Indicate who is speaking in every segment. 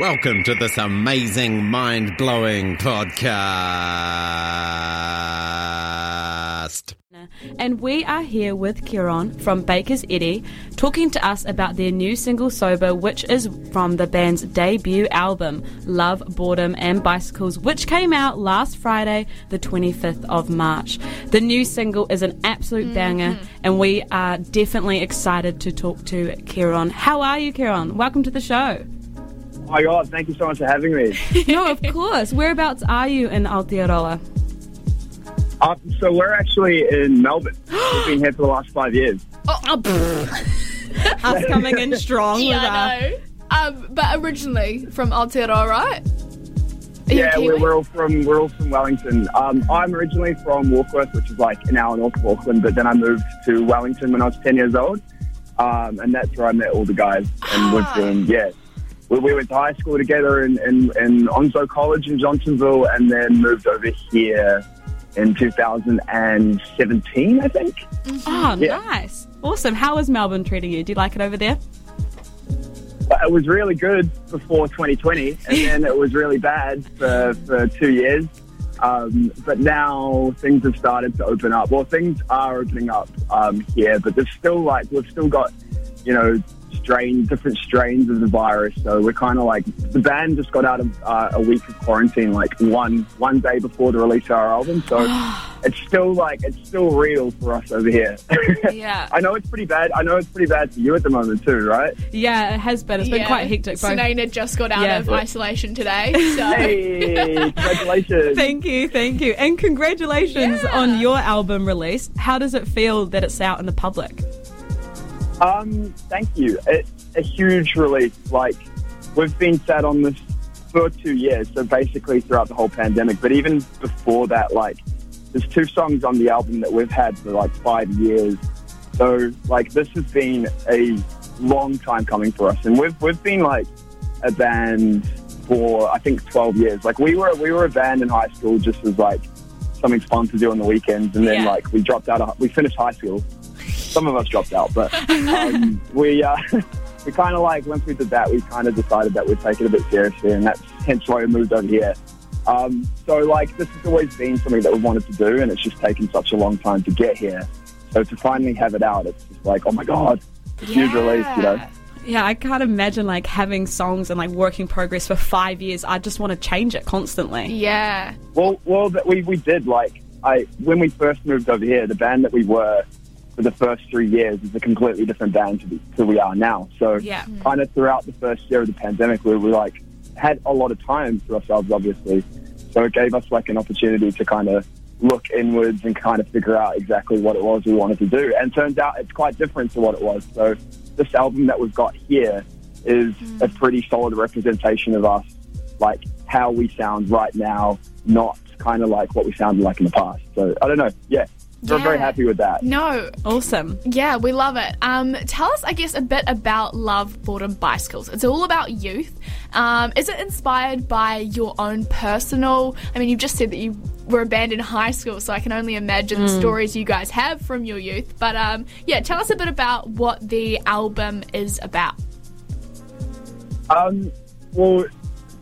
Speaker 1: Welcome to this amazing, mind blowing podcast.
Speaker 2: And we are here with Kieran from Bakers Eddy talking to us about their new single Sober, which is from the band's debut album, Love, Boredom and Bicycles, which came out last Friday, the 25th of March. The new single is an absolute mm-hmm. banger, and we are definitely excited to talk to Kieran. How are you, Kieran? Welcome to the show.
Speaker 3: Oh my god, thank you so much for having me.
Speaker 2: no, of course. Whereabouts are you in Aotearoa?
Speaker 3: Uh, so we're actually in Melbourne. We've been here for the last five years.
Speaker 2: Us coming in strong
Speaker 4: Yeah,
Speaker 2: with our
Speaker 4: I know. Um, but originally from Aotearoa, right? Are
Speaker 3: yeah, we're, we're all from we're all from Wellington. Um, I'm originally from Warkworth, which is like an hour north of Auckland, but then I moved to Wellington when I was ten years old, um, and that's where I met all the guys. And we've been yeah, we, we went to high school together in, in, in Onslow College in Johnsonville, and then moved over here in 2017, I think.
Speaker 2: Oh,
Speaker 3: Yeah.
Speaker 2: nice. Awesome. How is Melbourne treating you? Do you like it over there?
Speaker 3: But it was really good before 2020, and then it was really bad for, for two years. Um, but now things have started to open up. Well, things are opening up um, here, but there's still like we've still got, you know, strains, different strains of the virus. So we're kind of like the band just got out of uh, a week of quarantine, like one one day before the release of our album. So it's still like it's still real for us over here.
Speaker 2: Yeah.
Speaker 3: I know it's pretty bad. I know it's pretty bad for you at the moment too, right?
Speaker 2: Yeah, it has been. It's been
Speaker 4: Yeah.
Speaker 2: quite hectic. Both.
Speaker 4: Sunaina just got out
Speaker 2: Yeah.
Speaker 4: of isolation today, so
Speaker 3: Hey, congratulations.
Speaker 2: Thank you, thank you. And congratulations
Speaker 4: Yeah.
Speaker 2: on your album release. How does it feel that it's out in the public?
Speaker 3: Um, thank you. It's a huge relief. Like, we've been sat on this for two years, so basically throughout the whole pandemic. But even before that, like, there's two songs on the album that we've had for like five years. So, like, this has been a long time coming for us, and we've we've been like a band for I think 12 years. Like, we were we were a band in high school just as like something fun to do on the weekends, and then
Speaker 2: Yeah.
Speaker 3: like we dropped out. Of, we finished high school. Some of us dropped out, but um, we uh, we kind of like once we did that, we kind of decided that we'd take it a bit seriously, and that's hence why we moved over here. Um, so like this has always been something that we wanted to do, and it's just taken such a long time to get here. So to finally have it out, it's just like oh my god, it's a huge release, you know.
Speaker 2: Yeah, I can't imagine like having songs and like work in progress for five years. I just want to change it constantly.
Speaker 4: yeah.
Speaker 3: Well, well, that we we did like I when we first moved over here, the band that we were for the first three years is a completely different band to the, to we are now. So
Speaker 2: Yeah.
Speaker 3: kind of throughout the first year of the pandemic, we were like had a lot of time for ourselves, obviously. So it gave us like an opportunity to kind of look inwards and kind of figure out exactly what it was we wanted to do. And turns out it's quite different to what it was. So this album that we've got here is a mm. pretty solid representation of us, like how we sound right now, not kind of like what we sounded like in the past. So I don't know. Yeah, we're very happy with that.
Speaker 4: No,
Speaker 2: Awesome.
Speaker 4: yeah, we love it. Um, tell us, I guess, a bit about Love, Boredom, Bicycles. It's all about youth. Um, is it inspired by your own personal? I mean, you've just said that you were a band in high school, so I can only imagine the stories you guys have from your youth. But um, yeah, tell us a bit about what the album is about.
Speaker 3: Um, well,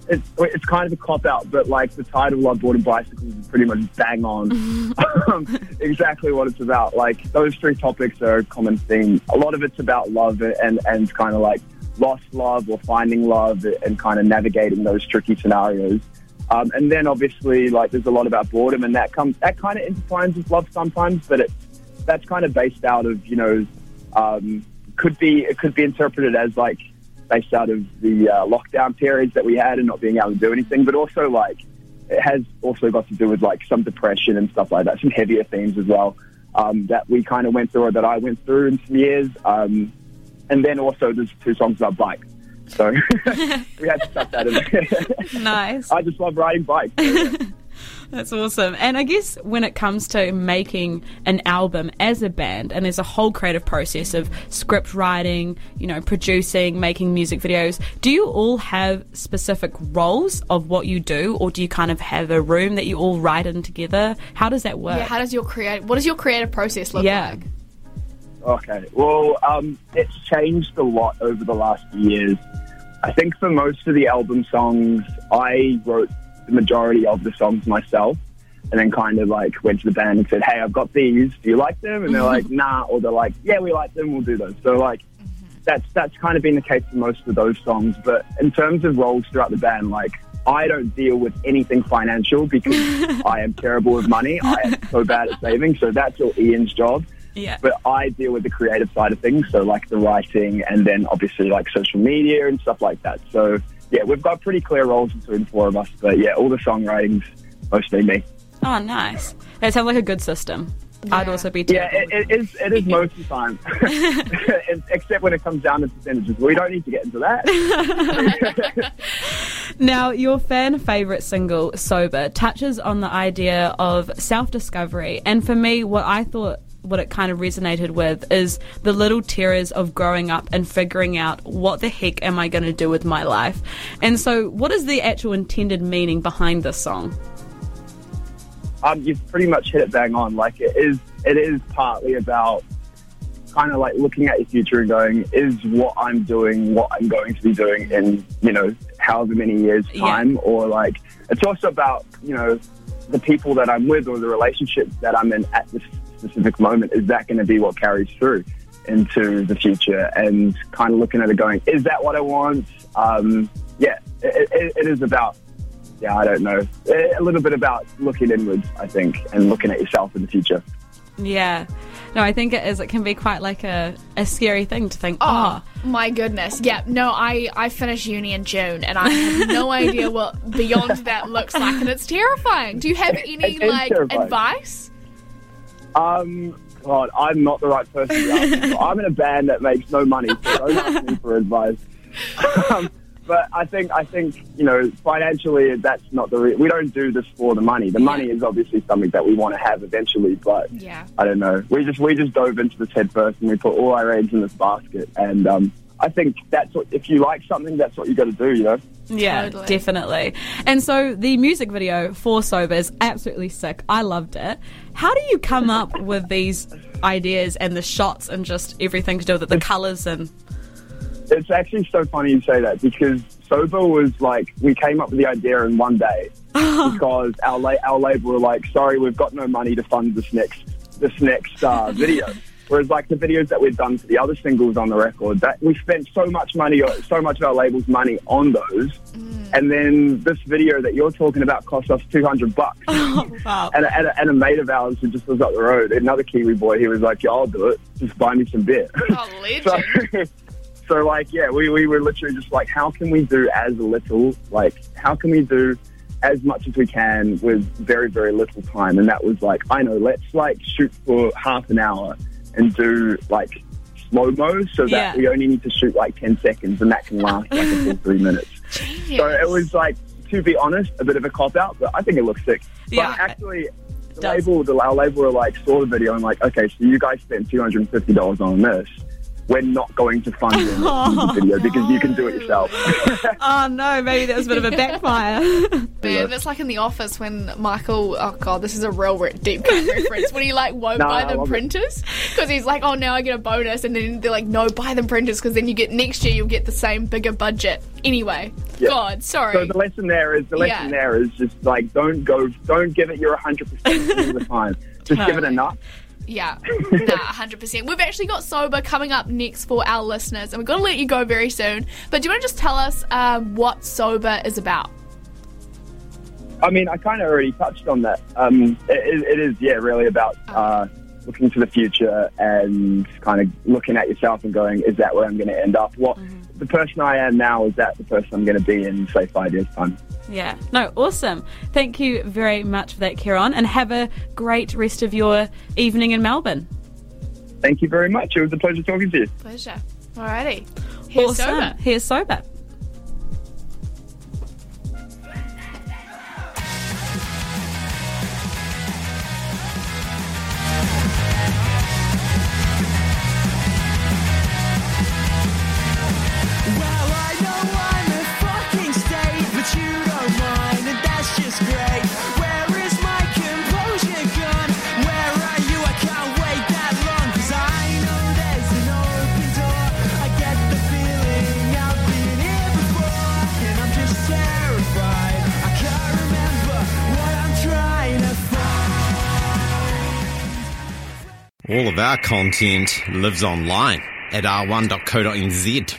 Speaker 3: it's it's kind of a cop out, but like the title "Love Boredom and Bicycles" is pretty much bang on um, exactly what it's about. Like those three topics are a common theme. A lot of it's about love and and kind of like lost love or finding love and kind of navigating those tricky scenarios. Um, and then obviously, like there's a lot about boredom, and that comes that kind of intertwines with love sometimes, but it's that's kind of based out of you know um, could be it could be interpreted as like based out of the uh, lockdown periods that we had and not being able to do anything, but also like it has also got to do with like some depression and stuff like that, some heavier themes as well um, that we kind of went through or that I went through in some years. Um, and then also there's two songs about bikes. So we had to cut that in there.
Speaker 2: Nice.
Speaker 3: I just love riding bikes.
Speaker 2: That's awesome. And I guess when it comes to making an album as a band, and there's a whole creative process of script writing, you know, producing, making music videos, do you all have specific roles of what you do, or do you kind of have a room that you all write in together? How does that work?
Speaker 4: Yeah, how does your create? What does your creative process look
Speaker 2: Yeah.
Speaker 4: like?
Speaker 3: Okay. Well, um, it's changed a lot over the last years. I think for most of the album songs, I wrote the majority of the songs myself. And then kind of like went to the band and said, "Hey, I've got these. Do you like them?" And they're mm-hmm. like, "Nah," or they're like, "Yeah, we like them. We'll do those." So like, mm-hmm. that's that's kind of been the case for most of those songs. But in terms of roles throughout the band, like I don't deal with anything financial because I am terrible with money. I am so bad at saving. So that's all Ian's job.
Speaker 2: Yeah.
Speaker 3: But I deal with the creative side of things, so like the writing and then obviously like social media and stuff like that. So yeah, we've got pretty clear roles between the four of us. But yeah, all the songwriting's mostly me.
Speaker 2: Oh, nice. That sounds like a good system. I'd also be
Speaker 3: Yeah, it, it is. It is most of the time, except when it comes down to percentages. We don't need to get into that.
Speaker 2: Now, your fan favourite single, Sober, touches on the idea of self discovery. And for me, what I thought, what it kind of resonated with is the little terrors of growing up and figuring out what the heck am I going to do with my life. And so, what is the actual intended meaning behind this song?
Speaker 3: um, you've pretty much hit it bang on. Like it is, it is partly about kind of like looking at your future and going, is what I'm doing what I'm going to be doing in you know however many years
Speaker 2: Yeah.
Speaker 3: time, or like it's also about you know the people that I'm with or the relationships that I'm in at this specific moment. Is that going to be what carries through into the future? And kind of looking at it, going, is that what I want? Um, yeah, it, it, it is about yeah, I don't know. A little bit about looking inwards, I think, and looking at yourself in the future.
Speaker 2: Yeah. No, I think it is. It can be quite like a, a scary thing to think,
Speaker 4: Oh,
Speaker 2: oh,
Speaker 4: my goodness. Yeah, no, I, I finished uni in June and I have no idea what beyond that looks like and it's terrifying. Do you have any like
Speaker 3: terrifying.
Speaker 4: advice?
Speaker 3: Um, God, I'm not the right person to ask. I'm in a band that makes no money, so don't ask me for advice. Um, but I think, I think, you know, financially, that's not the. Re- we don't do this for the money. The money is obviously something that we want to have eventually, but
Speaker 4: Yeah.
Speaker 3: I don't know. We just we just dove into this head first, and we put all our eggs in this basket. And um, I think that's what. If you like something, that's what you got to do. You know.
Speaker 2: Yeah,
Speaker 4: Totally.
Speaker 2: definitely. And so the music video for Sober is absolutely sick. I loved it. How do you come up with these ideas and the shots and just everything to do with it, the colours and
Speaker 3: It's actually so funny you say that because Sober was like we came up with the idea in one day because our la- our label were like, sorry, we've got no money to fund this next this next uh, video. Whereas like the videos that we've done for the other singles on the record, that we spent so much money, so much of our label's money on those, mm. and then this video that you're talking about cost us two hundred bucks.
Speaker 2: Oh, wow.
Speaker 3: And a, and, a, and a mate of ours who just lives up the road, another Kiwi boy, he was like, "Yeah, I'll do it. Just buy me some beer."
Speaker 4: Oh,
Speaker 3: so, so like, yeah, we, we were literally just like, how can we do as little? Like, how can we do as much as we can with very, very little time? And that was like, I know, let's like shoot for half an hour and do like slow mo so that
Speaker 2: Yeah.
Speaker 3: we only need to shoot like 10 seconds and that can last like a full three minutes. So it was like, to be honest, a bit of a cop out, but I think it looks sick.
Speaker 2: Yeah.
Speaker 3: But actually, the
Speaker 2: does.
Speaker 3: label, the our label were like saw the video and like, okay, so you guys spent two hundred and fifty dollars on this. We're not going to fund you in the video because you can do it yourself.
Speaker 2: Oh no, maybe that was a bit of a backfire.
Speaker 4: Man, it's like in the office when Michael, oh god, this is a real deep cut reference. When he like won't
Speaker 3: No,
Speaker 4: buy
Speaker 3: I
Speaker 4: them printers because he's like, oh, now I get a bonus, and then they're like, no, buy them printers because then you get next year you'll get the same bigger budget. Anyway,
Speaker 3: Yeah.
Speaker 4: God, sorry.
Speaker 3: So the lesson there is the lesson
Speaker 4: Yeah.
Speaker 3: there is just like don't go, don't give it your hundred percent of the time. Just give it
Speaker 2: Totally.
Speaker 3: enough.
Speaker 4: Yeah, nah, hundred percent. We've actually got sober coming up next for our listeners, and we're going to let you go very soon. But do you want to just tell us um, what sober is about?
Speaker 3: I mean, I kind of already touched on that. Um, it, it is, yeah, really about uh, looking to the future and kind of looking at yourself and going, is that where I'm going to end up? What the person I am now is that the person I'm going to be in, say, five years time.
Speaker 2: yeah. No, awesome. Thank you very much for that, Kieran, and have a great rest of your evening in Melbourne.
Speaker 3: Thank you very much. It was a pleasure talking to you.
Speaker 4: Pleasure. Alrighty. Here's
Speaker 2: awesome.
Speaker 4: sober.
Speaker 2: Here's sober.
Speaker 1: All of our content lives online at r1.co.nz.